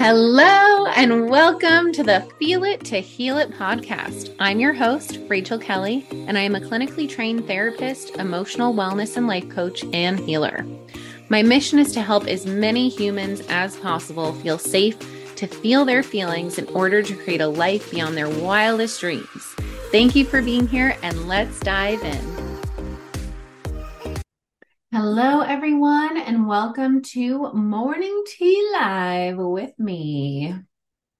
Hello, and welcome to the Feel It to Heal It podcast. I'm your host, Rachel Kelly, and I am a clinically trained therapist, emotional wellness and life coach, and healer. My mission is to help as many humans as possible feel safe to feel their feelings in order to create a life beyond their wildest dreams. Thank you for being here, and let's dive in. Hello, everyone, and welcome to Morning Tea Live with me.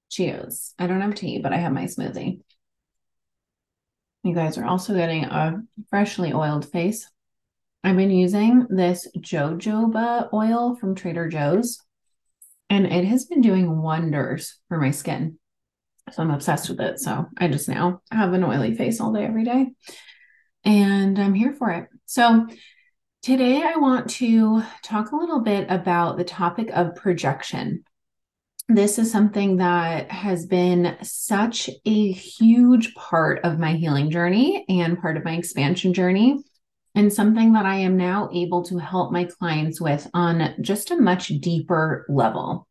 Cheers. I don't have tea, but I have my smoothie. You guys are also getting a freshly oiled face. I've been using this jojoba oil from Trader Joe's, and it has been doing wonders for my skin. So I'm obsessed with it. So I just now have an oily face all day, every day, and I'm here for it. So Today, I want to talk a little bit about the topic of projection. This is something that has been such a huge part of my healing journey and part of my expansion journey, and something that I am now able to help my clients with on just a much deeper level.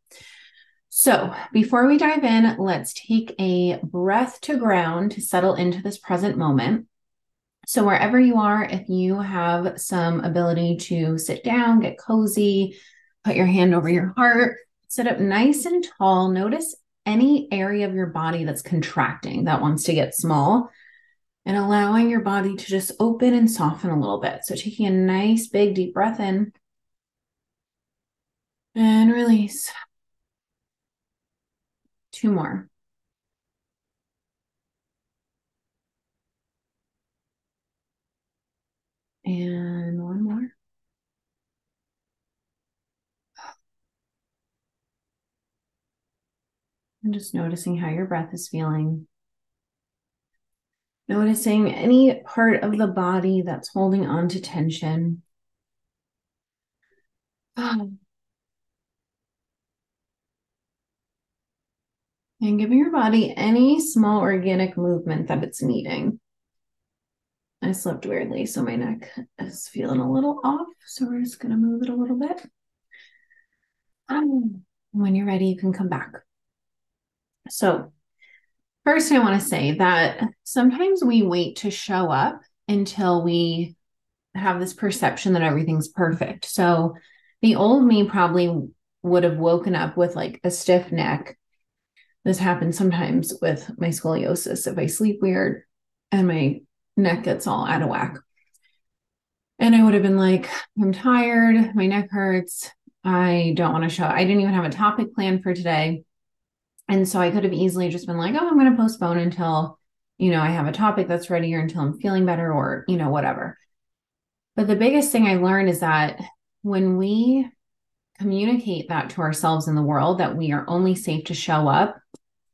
So, before we dive in, let's take a breath to ground to settle into this present moment. So, wherever you are, if you have some ability to sit down, get cozy, put your hand over your heart, sit up nice and tall, notice any area of your body that's contracting that wants to get small and allowing your body to just open and soften a little bit. So, taking a nice, big, deep breath in and release. Two more. And one more. And just noticing how your breath is feeling. Noticing any part of the body that's holding on to tension. And giving your body any small organic movement that it's needing. I slept weirdly, so my neck is feeling a little off. So we're just going to move it a little bit. Um, when you're ready, you can come back. So, first, I want to say that sometimes we wait to show up until we have this perception that everything's perfect. So, the old me probably would have woken up with like a stiff neck. This happens sometimes with my scoliosis. If I sleep weird and my neck gets all out of whack. And I would have been like, I'm tired, my neck hurts. I don't want to show. I didn't even have a topic planned for today. And so I could have easily just been like, oh, I'm going to postpone until, you know, I have a topic that's ready or until I'm feeling better or, you know, whatever. But the biggest thing I learned is that when we communicate that to ourselves in the world, that we are only safe to show up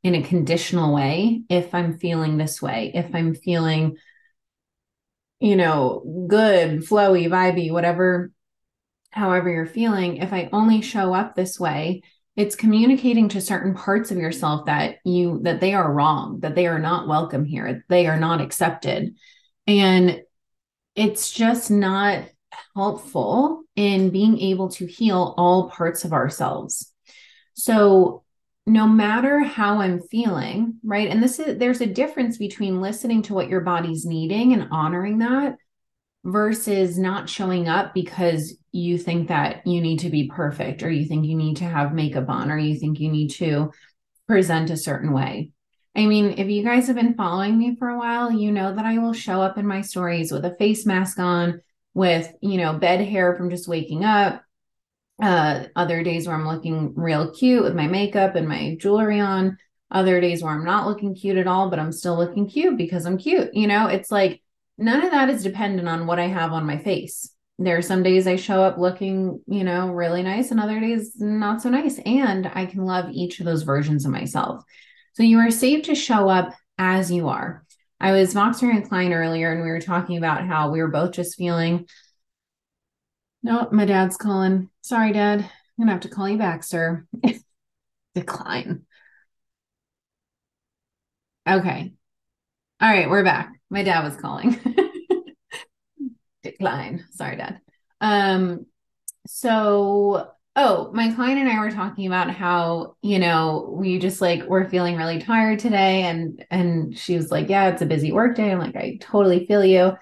in a conditional way if I'm feeling this way, if I'm feeling you know, good, flowy, vibey, whatever, however you're feeling, if I only show up this way, it's communicating to certain parts of yourself that you that they are wrong, that they are not welcome here, they are not accepted. And it's just not helpful in being able to heal all parts of ourselves. So no matter how I'm feeling, right? And this is there's a difference between listening to what your body's needing and honoring that versus not showing up because you think that you need to be perfect or you think you need to have makeup on or you think you need to present a certain way. I mean, if you guys have been following me for a while, you know that I will show up in my stories with a face mask on, with, you know, bed hair from just waking up, uh, other days where I'm looking real cute with my makeup and my jewelry on. Other days where I'm not looking cute at all, but I'm still looking cute because I'm cute. You know, it's like none of that is dependent on what I have on my face. There are some days I show up looking, you know, really nice, and other days not so nice. And I can love each of those versions of myself. So you are safe to show up as you are. I was Voxer and client earlier, and we were talking about how we were both just feeling no, my dad's calling. Sorry, Dad. I'm gonna have to call you back, sir. Decline. Okay. All right, we're back. My dad was calling. Decline. Sorry, Dad. Um, so oh, my client and I were talking about how, you know, we just like we're feeling really tired today and and she was like, "Yeah, it's a busy work day." I'm like, "I totally feel you."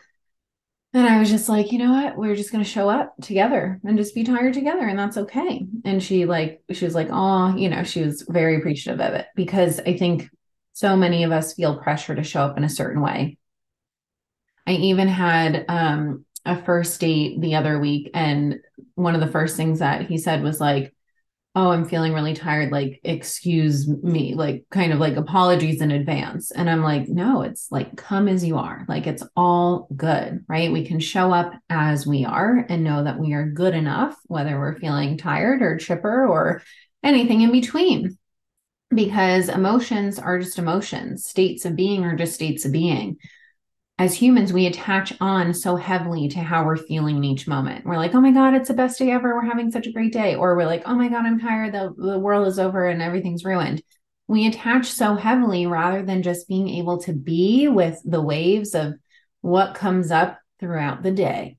And I was just like, "You know what? We're just going to show up together and just be tired together and that's okay." And she like she was like, "Oh, you know, she was very appreciative of it because I think so many of us feel pressure to show up in a certain way. I even had um a first date the other week and one of the first things that he said was like oh i'm feeling really tired like excuse me like kind of like apologies in advance. And i'm like no it's like come as you are. Like it's all good right? We can show up as we are and know that we are good enough whether we're feeling tired or chipper or anything in between. Because emotions are just emotions. States of being are just states of being as humans, we attach on so heavily to how we're feeling in each moment. We're like, oh my God, it's the best day ever. We're having such a great day. Or we're like, oh my God, I'm tired. The, the world is over and everything's ruined. We attach so heavily rather than just being able to be with the waves of what comes up throughout the day.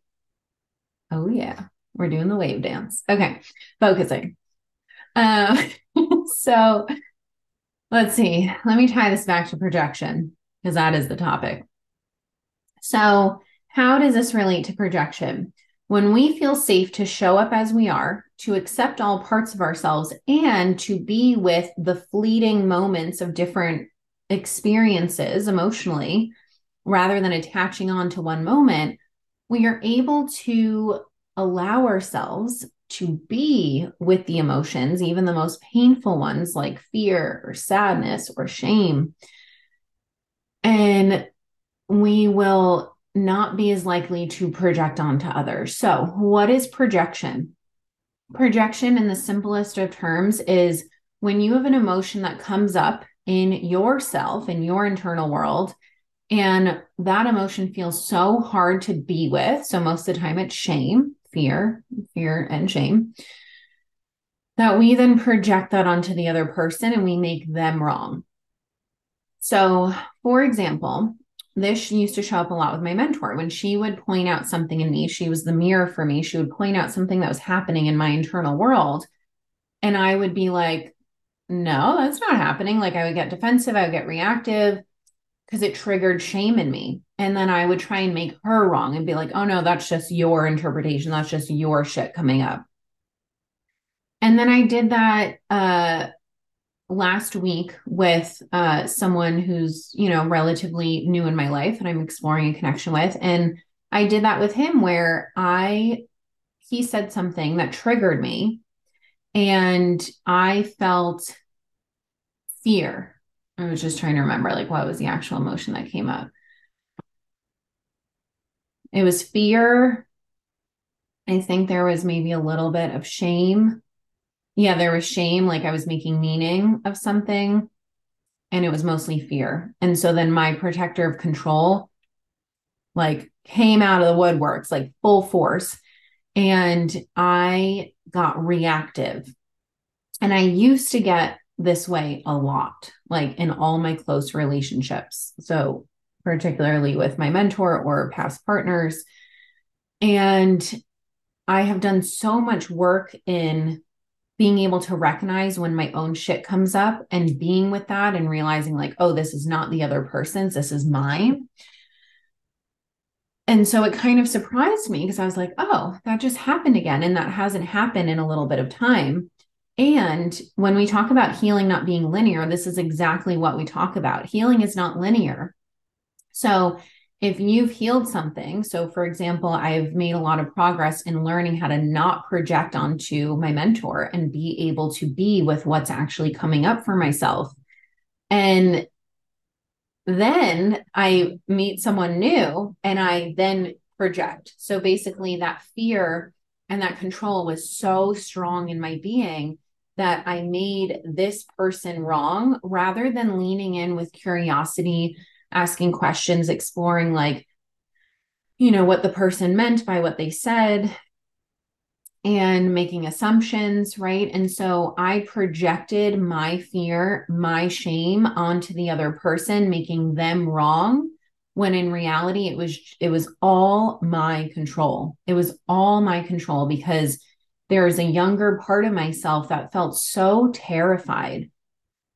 Oh, yeah, we're doing the wave dance. Okay, focusing. Uh, so let's see. Let me tie this back to projection because that is the topic. So, how does this relate to projection? When we feel safe to show up as we are, to accept all parts of ourselves, and to be with the fleeting moments of different experiences emotionally, rather than attaching on to one moment, we are able to allow ourselves to be with the emotions, even the most painful ones like fear or sadness or shame. And we will not be as likely to project onto others. So, what is projection? Projection, in the simplest of terms, is when you have an emotion that comes up in yourself, in your internal world, and that emotion feels so hard to be with. So, most of the time, it's shame, fear, fear, and shame. That we then project that onto the other person and we make them wrong. So, for example, this used to show up a lot with my mentor. When she would point out something in me, she was the mirror for me. She would point out something that was happening in my internal world. And I would be like, no, that's not happening. Like I would get defensive, I would get reactive because it triggered shame in me. And then I would try and make her wrong and be like, oh no, that's just your interpretation. That's just your shit coming up. And then I did that uh last week with uh, someone who's you know relatively new in my life and i'm exploring a connection with. And i did that with him where i he said something that triggered me and i felt fear. I was just trying to remember like what was the actual emotion that came up. It was fear. I think there was maybe a little bit of shame yeah, there was shame, like I was making meaning of something, and it was mostly fear. And so then my protector of control, like, came out of the woodworks, like full force. And I got reactive. And I used to get this way a lot, like in all my close relationships. So, particularly with my mentor or past partners. And I have done so much work in being able to recognize when my own shit comes up and being with that and realizing like oh this is not the other person's this is mine. And so it kind of surprised me because i was like oh that just happened again and that hasn't happened in a little bit of time. And when we talk about healing not being linear this is exactly what we talk about. Healing is not linear. So if you've healed something, so for example, I've made a lot of progress in learning how to not project onto my mentor and be able to be with what's actually coming up for myself. And then I meet someone new and I then project. So basically, that fear and that control was so strong in my being that I made this person wrong rather than leaning in with curiosity asking questions, exploring like, you know, what the person meant by what they said and making assumptions, right? And so I projected my fear, my shame onto the other person, making them wrong when in reality it was it was all my control. It was all my control because there's a younger part of myself that felt so terrified.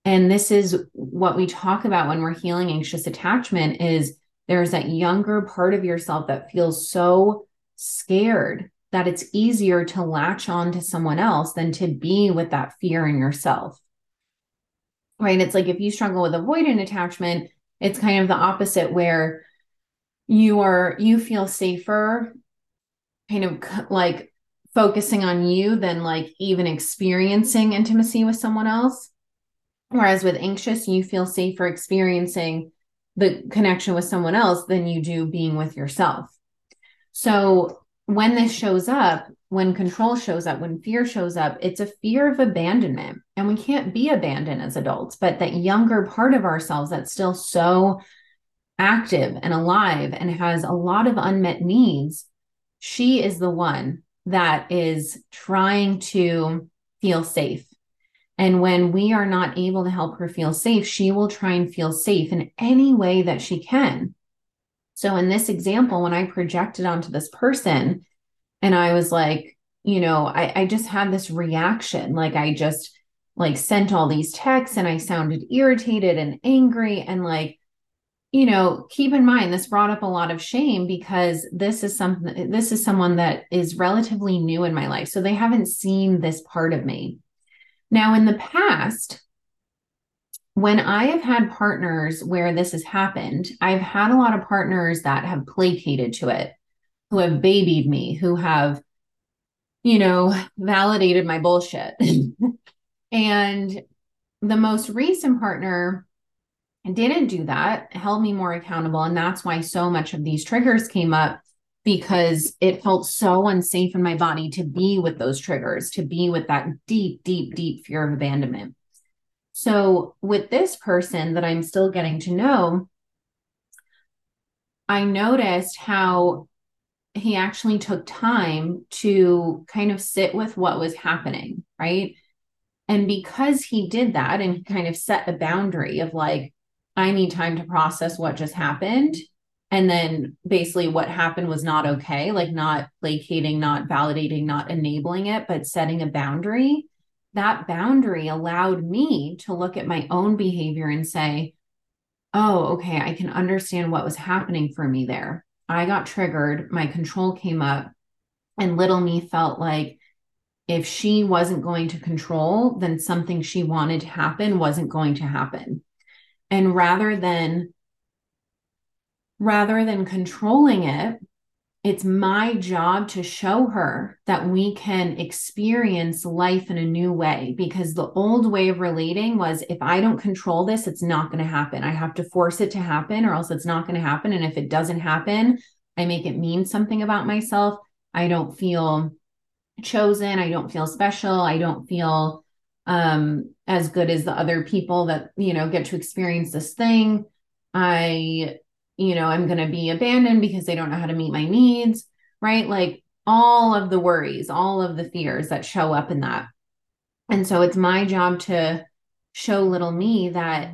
And this is what we talk about when we're healing anxious attachment is there's that younger part of yourself that feels so scared that it's easier to latch on to someone else than to be with that fear in yourself. Right? It's like if you struggle with avoidant attachment, it's kind of the opposite where you are you feel safer kind of like focusing on you than like even experiencing intimacy with someone else. Whereas with anxious, you feel safer experiencing the connection with someone else than you do being with yourself. So when this shows up, when control shows up, when fear shows up, it's a fear of abandonment. And we can't be abandoned as adults, but that younger part of ourselves that's still so active and alive and has a lot of unmet needs, she is the one that is trying to feel safe. And when we are not able to help her feel safe, she will try and feel safe in any way that she can. So, in this example, when I projected onto this person and I was like, you know, I, I just had this reaction, like I just like sent all these texts and I sounded irritated and angry and like you know, keep in mind this brought up a lot of shame because this is something this is someone that is relatively new in my life. So they haven't seen this part of me. Now in the past, when I have had partners where this has happened, I've had a lot of partners that have placated to it, who have babied me, who have, you know, validated my bullshit. and the most recent partner didn't do that, held me more accountable. And that's why so much of these triggers came up because it felt so unsafe in my body to be with those triggers, to be with that deep, deep, deep fear of abandonment. So, with this person that I'm still getting to know, I noticed how he actually took time to kind of sit with what was happening, right? And because he did that and kind of set a boundary of like, I need time to process what just happened. And then basically what happened was not okay, like not placating, not validating, not enabling it, but setting a boundary. That boundary allowed me to look at my own behavior and say, oh, okay, I can understand what was happening for me there. I got triggered, my control came up, and little me felt like if she wasn't going to control, then something she wanted to happen wasn't going to happen and rather than rather than controlling it it's my job to show her that we can experience life in a new way because the old way of relating was if I don't control this, it's not going to happen. I have to force it to happen or else it's not going to happen. And if it doesn't happen, I make it mean something about myself. I don't feel chosen. I don't feel special. I don't feel um, as good as the other people that, you know, get to experience this thing. I, you know, I'm going to be abandoned because they don't know how to meet my needs, right? Like all of the worries, all of the fears that show up in that. And so it's my job to show little me that,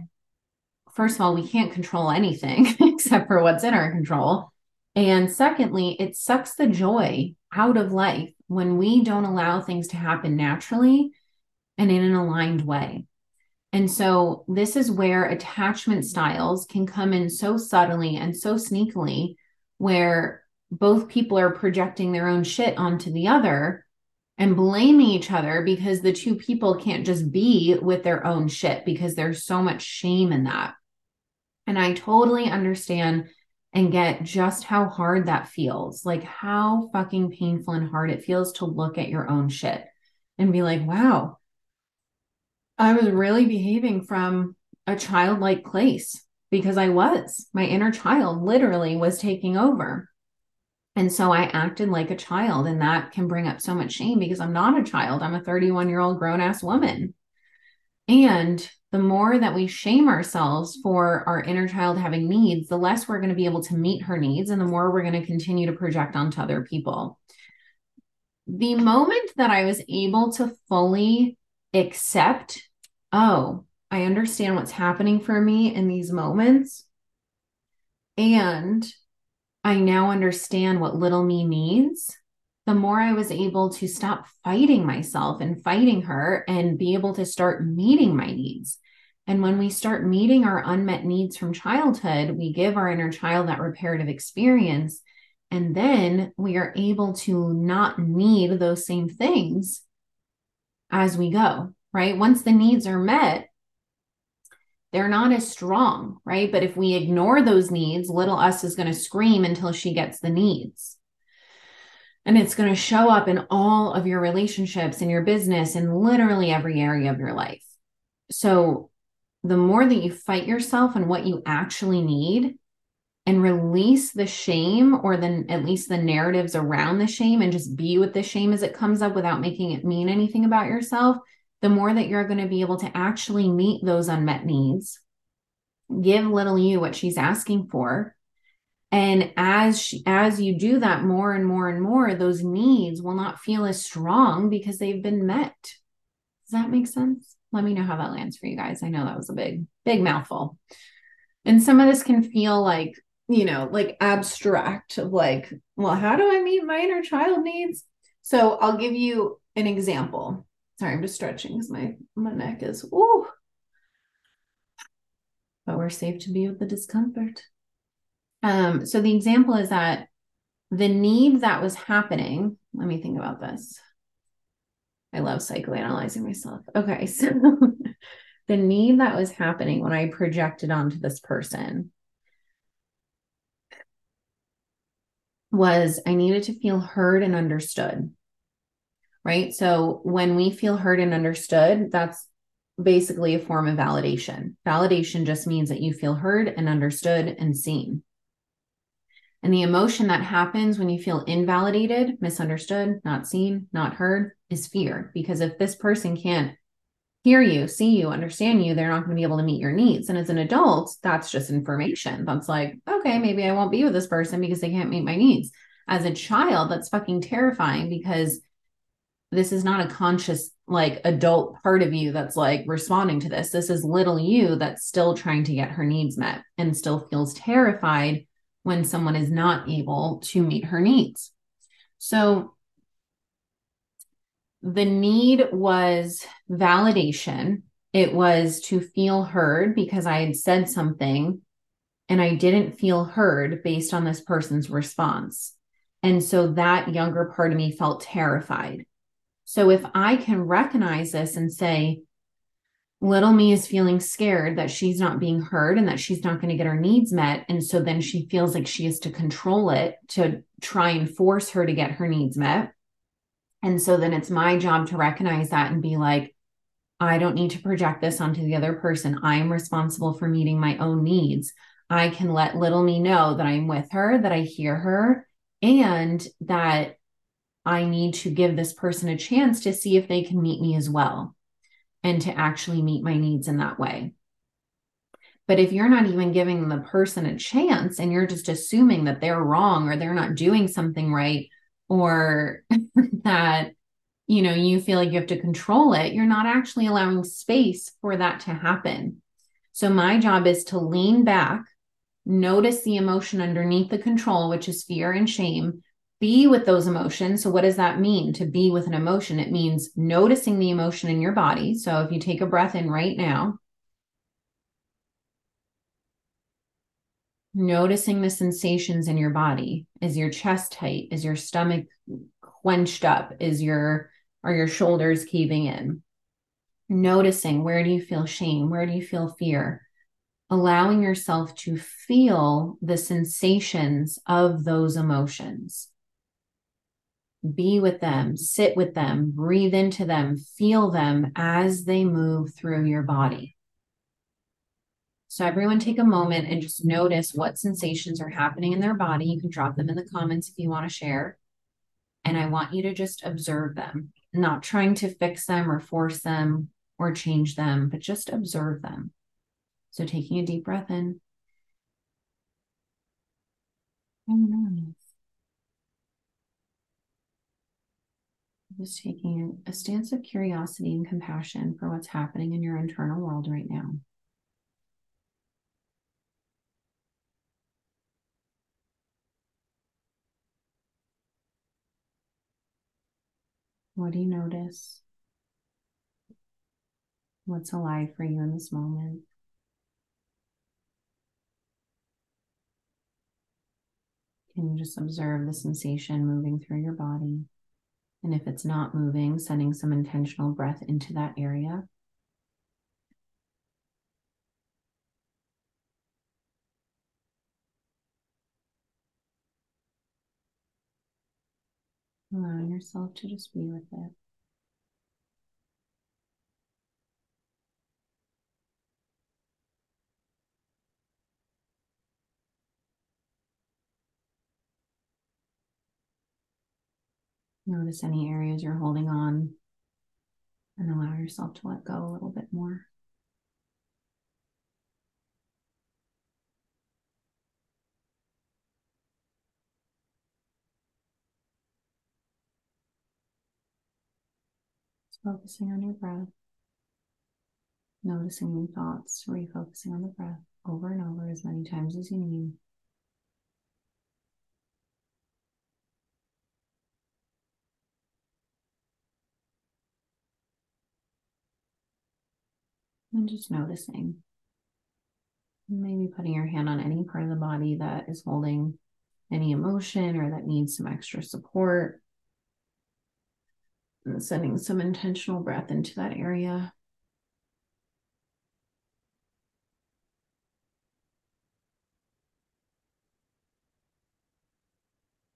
first of all, we can't control anything except for what's in our control. And secondly, it sucks the joy out of life when we don't allow things to happen naturally and in an aligned way. And so, this is where attachment styles can come in so subtly and so sneakily, where both people are projecting their own shit onto the other and blaming each other because the two people can't just be with their own shit because there's so much shame in that. And I totally understand and get just how hard that feels like how fucking painful and hard it feels to look at your own shit and be like, wow, I was really behaving from a childlike place because I was. My inner child literally was taking over. And so I acted like a child, and that can bring up so much shame because I'm not a child. I'm a 31 year old grown ass woman. And the more that we shame ourselves for our inner child having needs, the less we're going to be able to meet her needs, and the more we're going to continue to project onto other people. The moment that I was able to fully accept, oh, I understand what's happening for me in these moments. And I now understand what little me needs. the more I was able to stop fighting myself and fighting her and be able to start meeting my needs. And when we start meeting our unmet needs from childhood, we give our inner child that reparative experience. And then we are able to not need those same things as we go, right? Once the needs are met, they're not as strong, right? But if we ignore those needs, little us is going to scream until she gets the needs. And it's going to show up in all of your relationships in your business in literally every area of your life. So the more that you fight yourself and what you actually need and release the shame or then at least the narratives around the shame and just be with the shame as it comes up without making it mean anything about yourself, the more that you're going to be able to actually meet those unmet needs, give little you what she's asking for. And as she, as you do that more and more and more, those needs will not feel as strong because they've been met. Does that make sense? Let me know how that lands for you guys. I know that was a big, big mouthful. And some of this can feel like, you know, like abstract of like, well, how do I meet my inner child needs? So I'll give you an example. Sorry, I'm just stretching because my my neck is ooh. But we're safe to be with the discomfort. Um, so the example is that the need that was happening, let me think about this. I love psychoanalyzing myself. Okay, so the need that was happening when I projected onto this person was I needed to feel heard and understood right? So when we feel heard and understood, that's basically a form of validation. Validation just means that you feel heard and understood and seen. And the emotion that happens when you feel invalidated, misunderstood, not seen, not heard is fear. Because if this person can't hear you, see you, understand you, they're not going to be able to meet your needs. And as an adult, that's just information. That's like, okay, maybe I won't be with this person because they can't meet my needs. As a child, that's fucking terrifying because this is not a conscious like adult part of you that's like responding to this this is little you that's still trying to get her needs met and still feels terrified when someone is not able to meet her needs so the need was validation it was to feel heard because i had said something and i didn't feel heard based on this person's response and so that younger part of me felt terrified so if I can recognize this and say, little me is feeling scared that she's not being heard and that she's not going to get her needs met. And so then she feels like she has to control it to try and force her to get her needs met. And so then it's my job to recognize that and be like, I don't need to project this onto the other person. I am responsible for meeting my own needs. I can let little me know that I'm with her, that I hear her, and that I need to give this person a chance to see if they can meet me as well and to actually meet my needs in that way. But if you're not even giving the person a chance and you're just assuming that they're wrong or they're not doing something right or that you know you feel like you have to control it, you're not actually allowing space for that to happen. So my job is to lean back, notice the emotion underneath the control, which is fear and shame, be with those emotions. So, what does that mean to be with an emotion? It means noticing the emotion in your body. So, if you take a breath in right now, noticing the sensations in your body. Is your chest tight? Is your stomach quenched up? Is your are your shoulders caving in? Noticing where do you feel shame? Where do you feel fear? Allowing yourself to feel the sensations of those emotions be with them, sit with them, breathe into them, feel them as they move through your body. So, everyone take a moment and just notice what sensations are happening in their body. You can drop them in the comments if you want to share. And I want you to just observe them, not trying to fix them or force them or change them, but just observe them. So, taking a deep breath in. And Just taking a stance of curiosity and compassion for what's happening in your internal world right now. What do you notice? What's alive for you in this moment? Can you just observe the sensation moving through your body? And if it's not moving, sending some intentional breath into that area. Allowing yourself to just be with it. Notice any areas you're holding on and allow yourself to let go a little bit more. Focusing on your breath, noticing any thoughts, refocusing on the breath over and over as many times as you need. And just noticing. Maybe putting your hand on any part of the body that is holding any emotion or that needs some extra support. And sending some intentional breath into that area.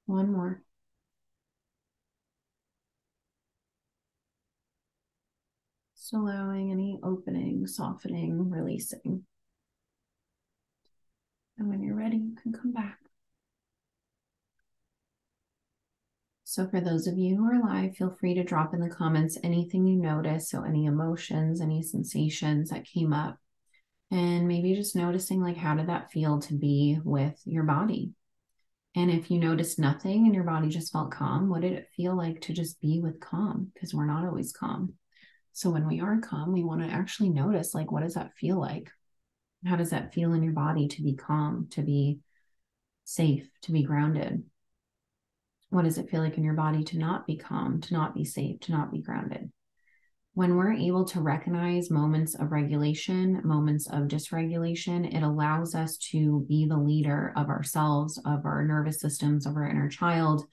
One more. Just allowing any opening, softening, releasing. And when you're ready, you can come back. So, for those of you who are live, feel free to drop in the comments anything you notice. So, any emotions, any sensations that came up, and maybe just noticing, like, how did that feel to be with your body? And if you noticed nothing and your body just felt calm, what did it feel like to just be with calm? Because we're not always calm. So when we are calm, we want to actually notice like, what does that feel like? How does that feel in your body to be calm, to be safe, to be grounded? What does it feel like in your body to not be calm, to not be safe, to not be grounded? When we're able to recognize moments of regulation, moments of dysregulation, it allows us to be the leader of ourselves, of our nervous systems, of our inner child,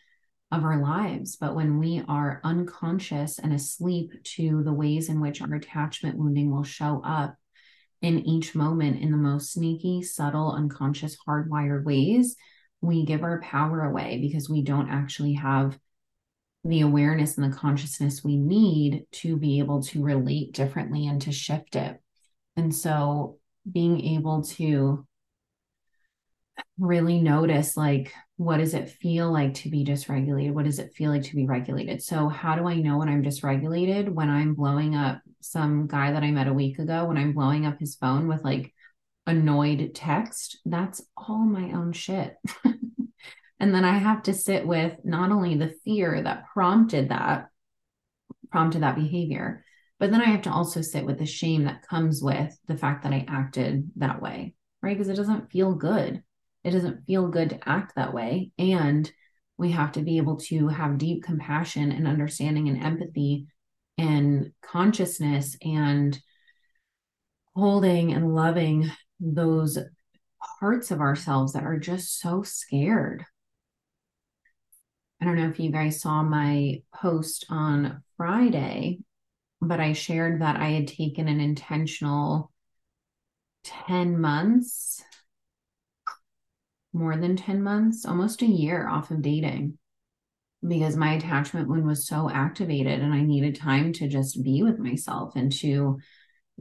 of our lives. But when we are unconscious and asleep to the ways in which our attachment wounding will show up in each moment in the most sneaky, subtle, unconscious, hardwired ways, we give our power away because we don't actually have the awareness and the consciousness we need to be able to relate differently and to shift it. And so being able to really notice like what does it feel like to be dysregulated? What does it feel like to be regulated? So how do i know when i'm dysregulated? When i'm blowing up some guy that i met a week ago when i'm blowing up his phone with like annoyed text that's all my own shit. And then i have to sit with not only the fear that prompted that prompted that behavior but then i have to also sit with the shame that comes with the fact that i acted that way right? Because it doesn't feel good. It doesn't feel good to act that way. And we have to be able to have deep compassion and understanding and empathy and consciousness and holding and loving those parts of ourselves that are just so scared. I don't know if you guys saw my post on Friday, but I shared that I had taken an intentional 10 months more than 10 months, almost a year off of dating because my attachment wound was so activated and I needed time to just be with myself and to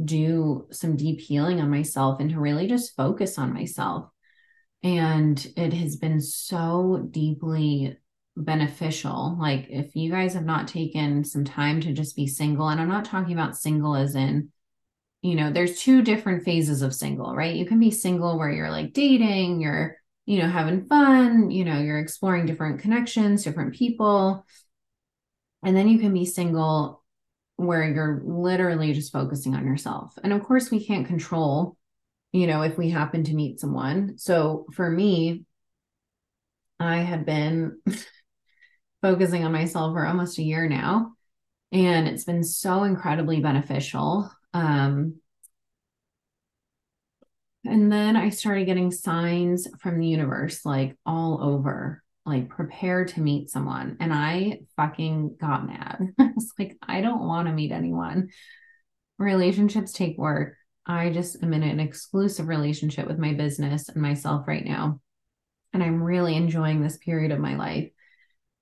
do some deep healing on myself and to really just focus on myself. And it has been so deeply beneficial. Like, if you guys have not taken some time to just be single, and I'm not talking about single as in, you know, there's two different phases of single, right? You can be single where you're like dating, you're you know, having fun, you know, you're exploring different connections, different people. And then you can be single where you're literally just focusing on yourself. And of course, we can't control, you know, if we happen to meet someone. So for me, I had been focusing on myself for almost a year now. And it's been so incredibly beneficial. Um, and then I started getting signs from the universe like all over, like prepare to meet someone. And I fucking got mad. I was like, I don't want to meet anyone. Relationships take work. I just am in an exclusive relationship with my business and myself right now. And I'm really enjoying this period of my life.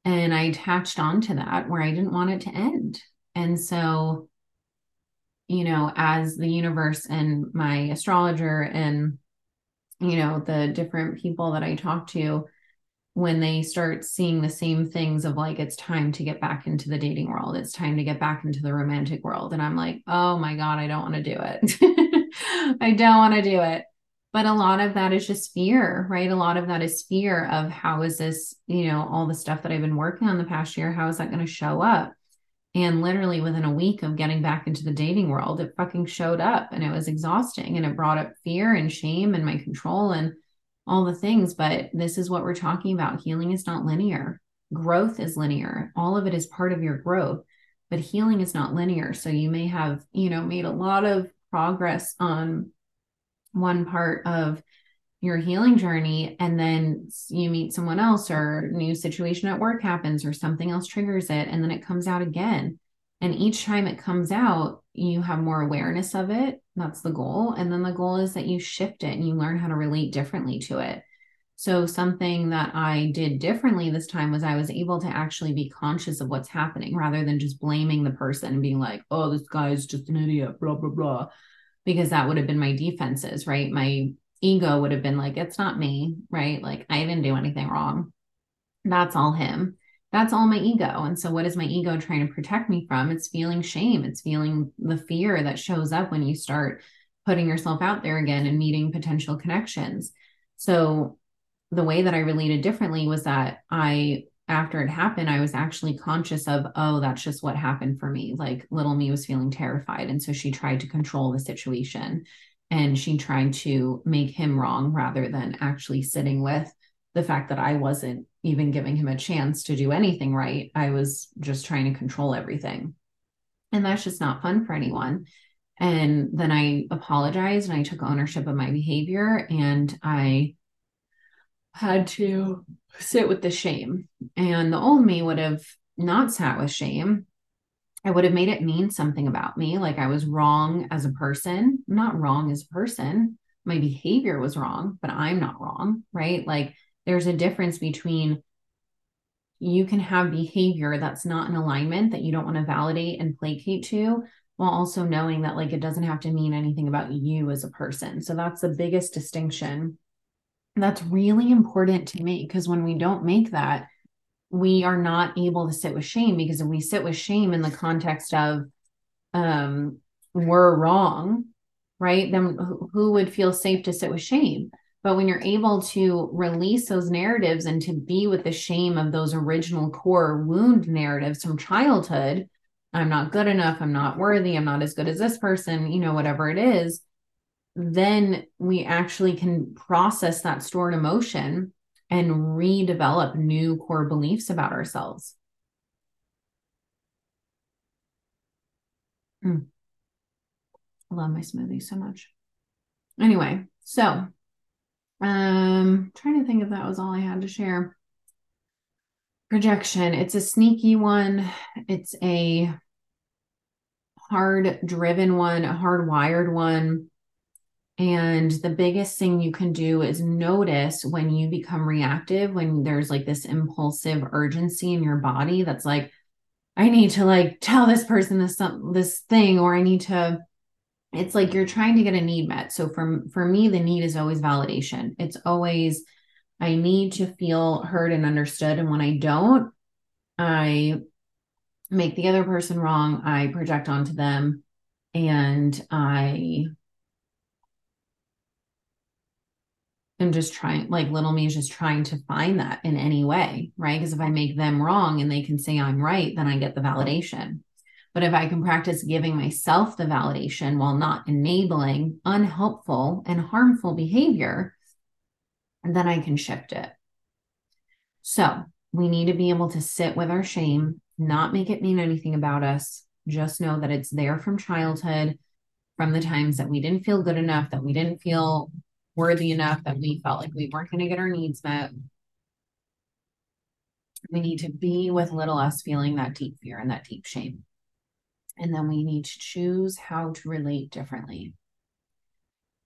And I attached on to that where I didn't want it to end. And so, you know, as the universe and my astrologer and, you know, the different people that I talk to, when they start seeing the same things of like, it's time to get back into the dating world, it's time to get back into the romantic world. And I'm like, oh my God, I don't want to do it. I don't want to do it. But a lot of that is just fear right? A lot of that is fear of how is this you know all the stuff that i've been working on the past year how is that going to show up? And literally within a week of getting back into the dating world it fucking showed up and it was exhausting and it brought up fear and shame and my control. And all the things but this is what we're talking about. Healing is not linear. Growth is linear. All of it is part of your growth but healing is not linear. So you may have you know made a lot of progress on one part of your healing journey and then you meet someone else or new situation at work happens or something else triggers it and then it comes out again. And each time it comes out you have more awareness of it that's the goal and then the goal is that you shift it and you learn how to relate differently to it so something that i did differently this time was i was able to actually be conscious of what's happening rather than just blaming the person and being like oh this guy is just an idiot blah blah blah because that would have been my defenses, right? My ego would have been like, it's not me, right? Like I didn't do anything wrong. That's all him. That's all my ego. And so, what is my ego trying to protect me from? It's feeling shame. It's feeling the fear that shows up when you start putting yourself out there again and meeting potential connections. So, the way that I related differently was that I after it happened, I was actually conscious of, oh, that's just what happened for me. Like little me was feeling terrified. And so she tried to control the situation and she tried to make him wrong rather than actually sitting with the fact that I wasn't even giving him a chance to do anything right. I was just trying to control everything. And that's just not fun for anyone. And then I apologized and I took ownership of my behavior and I had to sit with the shame. And the old me would have not sat with shame. I would have made it mean something about me, like I was wrong as a person, not wrong as a person. My behavior was wrong, but I'm not wrong, right? Like there's a difference between you can have behavior that's not in alignment that you don't want to validate and placate to while also knowing that like it doesn't have to mean anything about you as a person. So that's the biggest distinction that's really important to me because when we don't make that, we are not able to sit with shame because if we sit with shame in the context of um we're wrong, right? Then who would feel safe to sit with shame? But when you're able to release those narratives and to be with the shame of those original core wound narratives from childhood, I'm not good enough, I'm not worthy, I'm not as good as this person, you know, whatever it is, then we actually can process that stored emotion and redevelop new core beliefs about ourselves. Mm. I love my smoothie so much. Anyway, so um trying to think if that was all I had to share. Projection, it's a sneaky one. It's a hard driven one, a hardwired one and the biggest thing you can do is notice when you become reactive, when there's like this impulsive urgency in your body that's like, I need to like tell this person this this thing, or I need to. It's like you're trying to get a need met. So for for me, the need is always validation. It's always I need to feel heard and understood, and when I don't, I make the other person wrong. I project onto them, and I am just trying, like little me is just trying to find that in any way, right? Because if I make them wrong and they can say I'm right, then I get the validation. But if I can practice giving myself the validation while not enabling unhelpful and harmful behavior, then I can shift it. So we need to be able to sit with our shame not make it mean anything about us. Just know that it's there from childhood, from the times that we didn't feel good enough, that we didn't feel worthy enough, that we felt like we weren't going to get our needs met. We need to be with little us feeling that deep fear and that deep shame. And then we need to choose how to relate differently.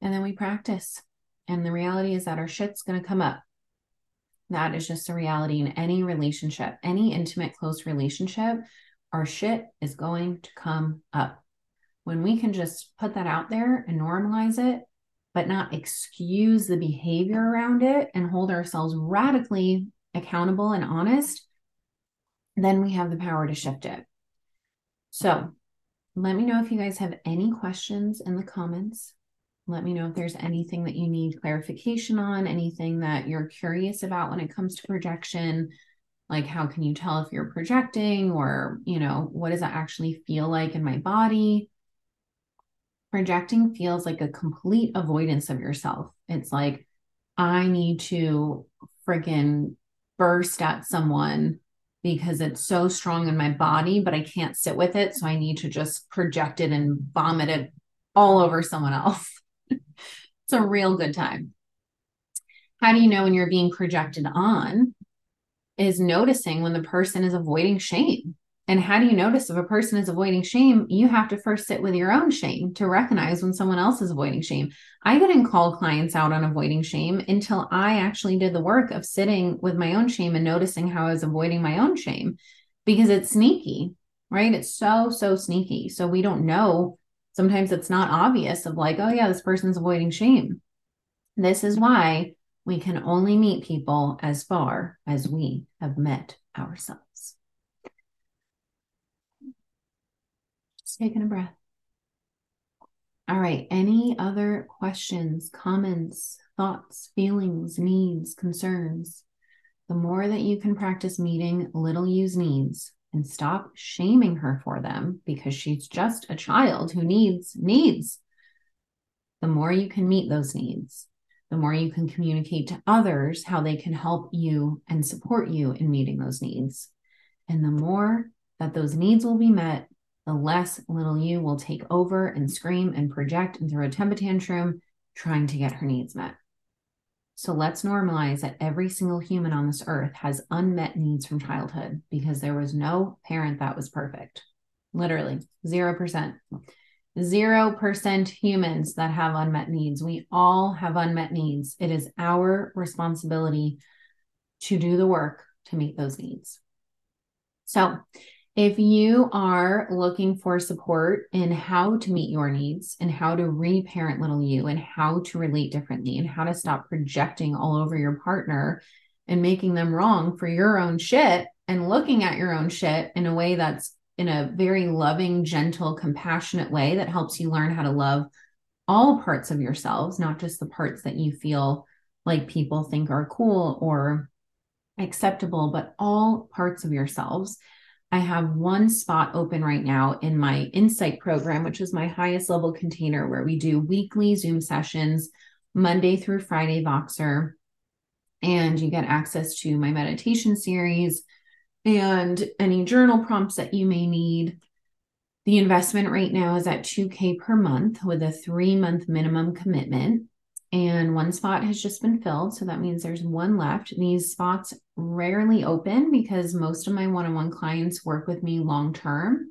And then we practice. And the reality is that our shit's going to come up. That is just a reality in any relationship, any intimate, close relationship. Our shit is going to come up. When we can just put that out there and normalize it, but not excuse the behavior around it and hold ourselves radically accountable and honest, then we have the power to shift it. So let me know if you guys have any questions in the comments. Let me know if there's anything that you need clarification on, anything that you're curious about when it comes to projection. Like, how can you tell if you're projecting, or, you know, what does that actually feel like in my body? Projecting feels like a complete avoidance of yourself. It's like, I need to freaking burst at someone because it's so strong in my body, but I can't sit with it. So I need to just project it and vomit it all over someone else. it's a real good time. How do you know when you're being projected on? Is noticing when the person is avoiding shame. And how do you notice if a person is avoiding shame? You have to first sit with your own shame to recognize when someone else is avoiding shame. I didn't call clients out on avoiding shame until I actually did the work of sitting with my own shame and noticing how I was avoiding my own shame because it's sneaky, right? It's so, so sneaky. So we don't know sometimes it's not obvious of like, oh, yeah, this person's avoiding shame. This is why we can only meet people as far as we have met ourselves. Taking a breath. All right. Any other questions, comments, thoughts, feelings, needs, concerns? The more that you can practice meeting little U's needs, and stop shaming her for them because she's just a child who needs needs. The more you can meet those needs, the more you can communicate to others how they can help you and support you in meeting those needs. And the more that those needs will be met, the less little you will take over and scream and project and throw a temper tantrum trying to get her needs met. So let's normalize that every single human on this earth has unmet needs from childhood because there was no parent that was perfect. Literally, 0%. 0% humans that have unmet needs. We all have unmet needs. It is our responsibility to do the work to meet those needs. So, if you are looking for support in how to meet your needs and how to reparent little you and how to relate differently and how to stop projecting all over your partner and making them wrong for your own shit and looking at your own shit in a way that's in a very loving, gentle, compassionate way that helps you learn how to love all parts of yourselves, not just the parts that you feel like people think are cool or acceptable, but all parts of yourselves I have one spot open right now in my Insight program, which is my highest level container where we do weekly Zoom sessions, Monday through Friday, Voxer. And you get access to my meditation series and any journal prompts that you may need. The investment right now is at 2K per month with a three month minimum commitment and one spot has just been filled. So that means there's one left. These spots rarely open because most of my one on one clients work with me long term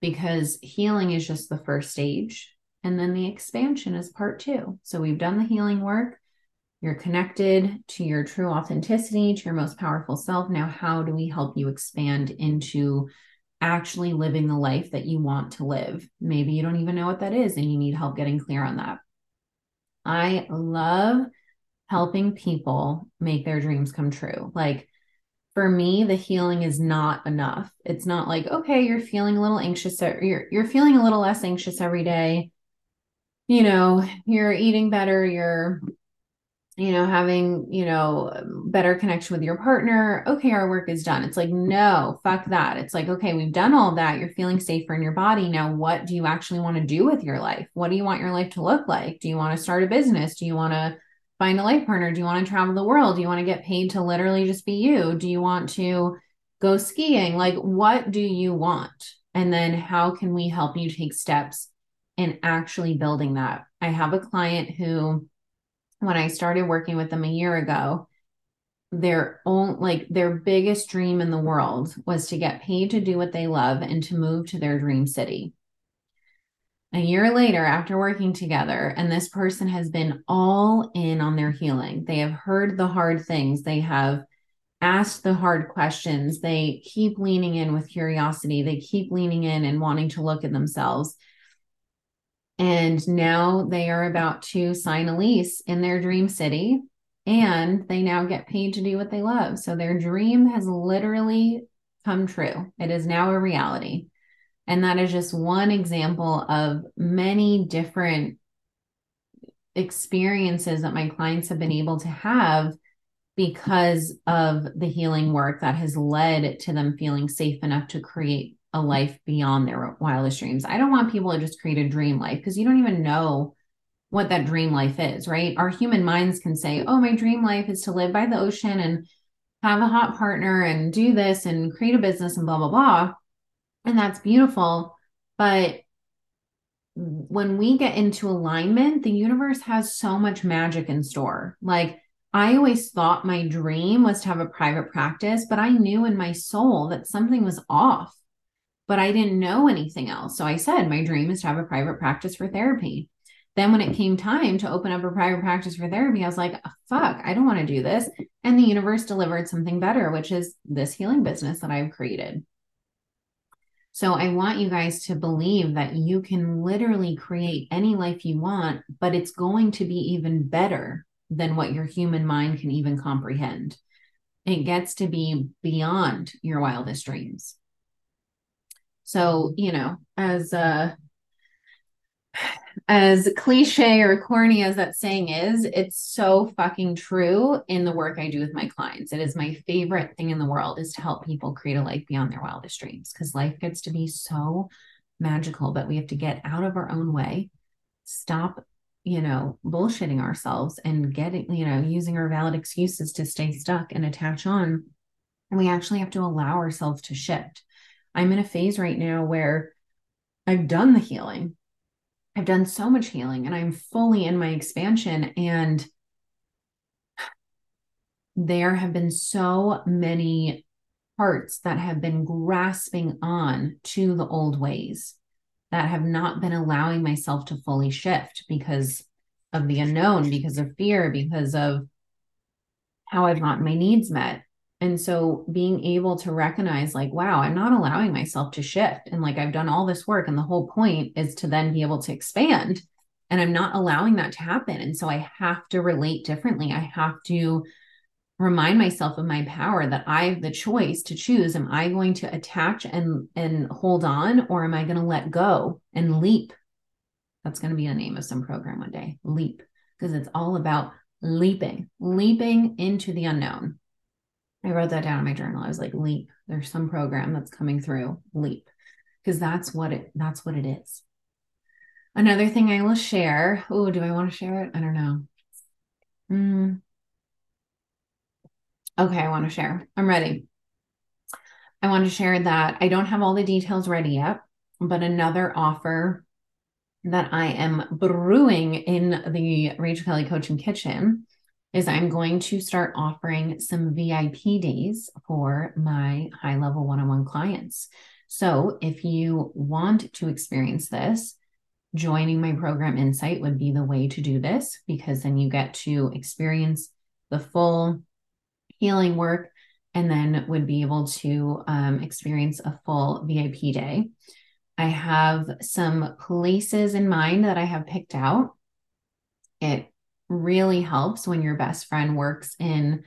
because healing is just the first stage. And then the expansion is part two. So we've done the healing work. You're connected to your true authenticity, to your most powerful self. Now, how do we help you expand into actually living the life that you want to live? Maybe you don't even know what that is and you need help getting clear on that. I love helping people make their dreams come true. Like for me, the healing is not enough. It's not like, okay, you're feeling a little anxious or you're you're feeling a little less anxious every day. You know, you're eating better, you're you know, having, you know, better connection with your partner. Okay, our work is done. It's like, no, fuck that. It's like, okay, we've done all that. You're feeling safer in your body. Now, what do you actually want to do with your life? What do you want your life to look like? Do you want to start a business? Do you want to find a life partner? Do you want to travel the world? Do you want to get paid to literally just be you? Do you want to, go skiing. Like, what do you want? And then how can we help you take steps in actually building that? I have a client who, when I started working with them a year ago, their own like their biggest dream in the world was to get paid to do what they love and to move to their dream city. A year later after working together and this person has been all in on their healing. They have heard the hard things. They have asked the hard questions. They keep leaning in with curiosity. They keep leaning in and wanting to look at themselves and now they are about to sign a lease in their dream city and they now get paid to do what they love. So their dream has literally come true. It is now a reality. And that is just one example of many different experiences that my clients have been able to have because of the healing work that has led to them feeling safe enough to create a life beyond their wildest dreams. I don't want people to just create a dream life because you don't even know what that dream life is, right? Our human minds can say, oh, my dream life is to live by the ocean and have a hot partner and do this and create a business and blah, blah, blah and that's beautiful but when we get into alignment the universe has so much magic in store like i always thought my dream was to have a private practice but i knew in my soul that something was off but i didn't know anything else so i said my dream is to have a private practice for therapy then when it came time to open up a private practice for therapy i was like fuck i don't want to do this and the universe delivered something better which is this healing business that i've created so I want you guys to believe that you can literally create any life you want, but it's going to be even better than what your human mind can even comprehend. It gets to be beyond your wildest dreams. So, you know, as uh as cliche or corny as that saying is, it's so fucking true in the work I do with my clients. It is my favorite thing in the world is to help people create a life beyond their wildest dreams because life gets to be so magical, but we have to get out of our own way, stop, you know, bullshitting ourselves and getting, you know, using our valid excuses to stay stuck and attach on. And we actually have to allow ourselves to shift. I'm in a phase right now where I've done the healing I've done so much healing and I'm fully in my expansion. And there have been so many parts that have been grasping on to the old ways that have not been allowing myself to fully shift because of the unknown, because of fear, because of how I've gotten my needs met. And so being able to recognize, like, wow, I'm not allowing myself to shift. And like, I've done all this work. And the whole point is to then be able to expand. And I'm not allowing that to happen. And so I have to relate differently. I have to remind myself of my power that I have the choice to choose. Am I going to attach and and hold on, or am I going to let go and leap? That's going to be the name of some program one day. Leap, because it's all about leaping, leaping into the unknown I wrote that down in my journal. I was like, leap. There's some program that's coming through. Leap. Because that's what it that's what it is. Another thing I will share. Oh, do I want to share it? I don't know. Mm. Okay, I want to share. I'm ready. I want to share that I don't have all the details ready yet, but another offer that I am brewing in the Rachel Kelly Coaching Kitchen is I'm going to start offering some VIP days for my high level one on one clients. So if you want to experience this, joining my program Insight would be the way to do this because then you get to experience the full healing work and then would be able to um, experience a full VIP day. I have some places in mind that I have picked out. It really helps when your best friend works in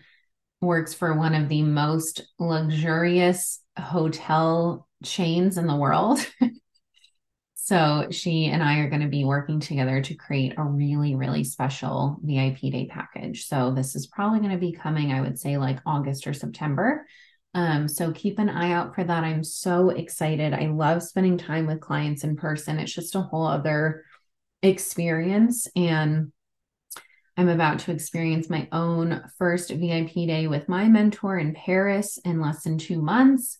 works for one of the most luxurious hotel chains in the world. so she and I are going to be working together to create a really, really special VIP day package. So this is probably going to be coming, I would say, like August or September. Um, so keep an eye out for that. I'm so excited. I love spending time with clients in person. It's just a whole other experience. And I'm about to experience my own first VIP day with my mentor in Paris in less than two months.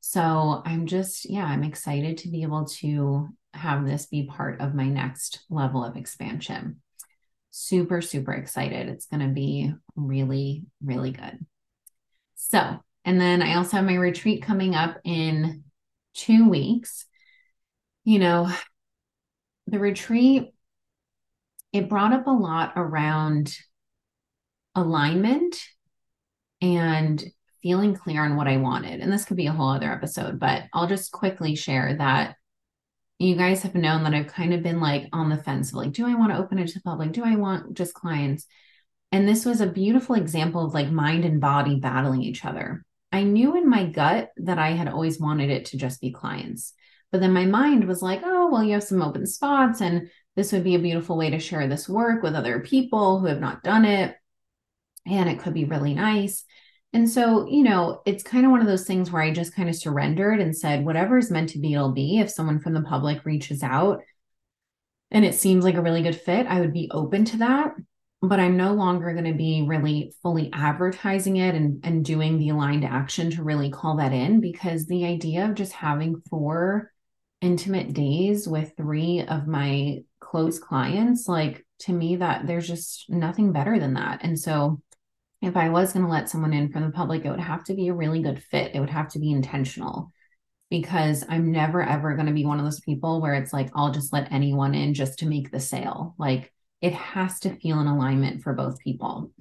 So I'm just, yeah, I'm excited to be able to have this be part of my next level of expansion. Super, super excited. It's going to be really, really good. So, and then I also have my retreat coming up in two weeks. You know, the retreat, it brought up a lot around alignment and feeling clear on what I wanted. And this could be a whole other episode, but I'll just quickly share that you guys have known that I've kind of been like on the fence of like, do I want to open it to the public? Do I want just clients? And this was a beautiful example of like mind and body battling each other. I knew in my gut that I had always wanted it to just be clients. But then my mind was like, oh, well, you have some open spots, and this would be a beautiful way to share this work with other people who have not done it. And it could be really nice. And so, you know, it's kind of one of those things where I just kind of surrendered and said, whatever is meant to be, it'll be. If someone from the public reaches out and it seems like a really good fit, I would be open to that but I'm no longer going to be really fully advertising it and, and doing the aligned action to really call that in because the idea of just having four intimate days with three of my close clients, like to me, that there's just nothing better than that. And so if I was going to let someone in from the public, it would have to be a really good fit. It would have to be intentional because I'm never ever going to be one of those people where it's like, I'll just let anyone in just to make the sale. Like, it has to feel in alignment for both people.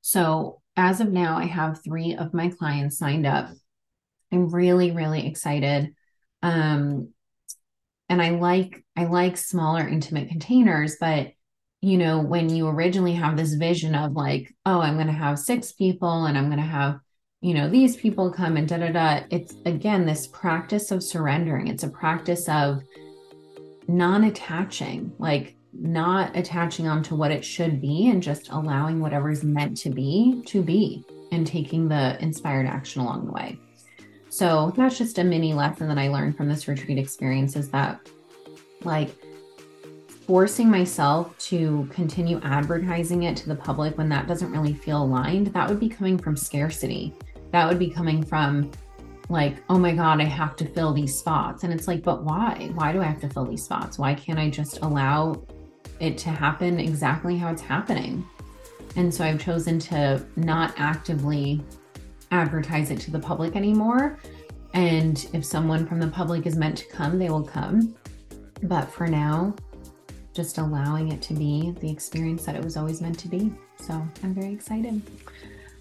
So, as of now, I have three of my clients signed up. I'm really, really excited. Um, and I like I like smaller intimate containers, but you know, when you originally have this vision of like, oh, I'm going to have six people and I'm going to have, you know, these people come and da da da, it's again this practice of surrendering. It's a practice of non attaching. Like, not attaching onto what it should be and just allowing whatever's meant to be to be and taking the inspired action along the way. So that's just a mini lesson that I learned from this retreat experience is that like forcing myself to continue advertising it to the public when that doesn't really feel aligned, that would be coming from scarcity. That would be coming from like, oh my God, I have to fill these spots. And it's like, but why? Why do I have to fill these spots? Why can't I just allow it to happen exactly how it's happening. And so I've chosen to not actively advertise it to the public anymore. And if someone from the public is meant to come, they will come. But for now, just allowing it to be the experience that it was always meant to be. So I'm very excited.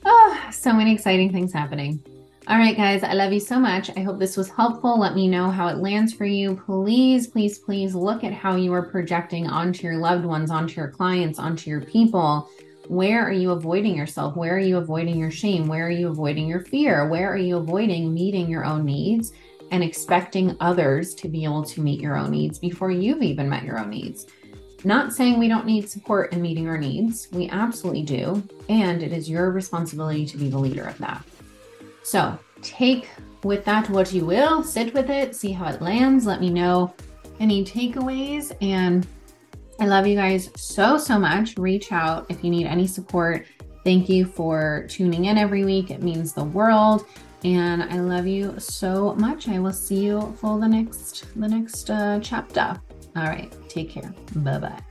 Oh, so many exciting things happening. All right, guys, I love you so much. I hope this was helpful. Let me know how it lands for you. Please, please, please look at how you are projecting onto your loved ones, onto your clients, onto your people. Where are you avoiding yourself? Where are you avoiding your shame? Where are you avoiding your fear? Where are you avoiding meeting your own needs and expecting others to be able to meet your own needs before you've even met your own needs? Not saying we don't need support in meeting our needs, we absolutely do. And it is your responsibility to be the leader of that. So take with that what you will, sit with it, see how it lands. Let me know any takeaways. And I love you guys so, so much. Reach out if you need any support. Thank you for tuning in every week. It means the world. And I love you so much. I will see you for the next the next uh, chapter. All right. Take care. Bye bye.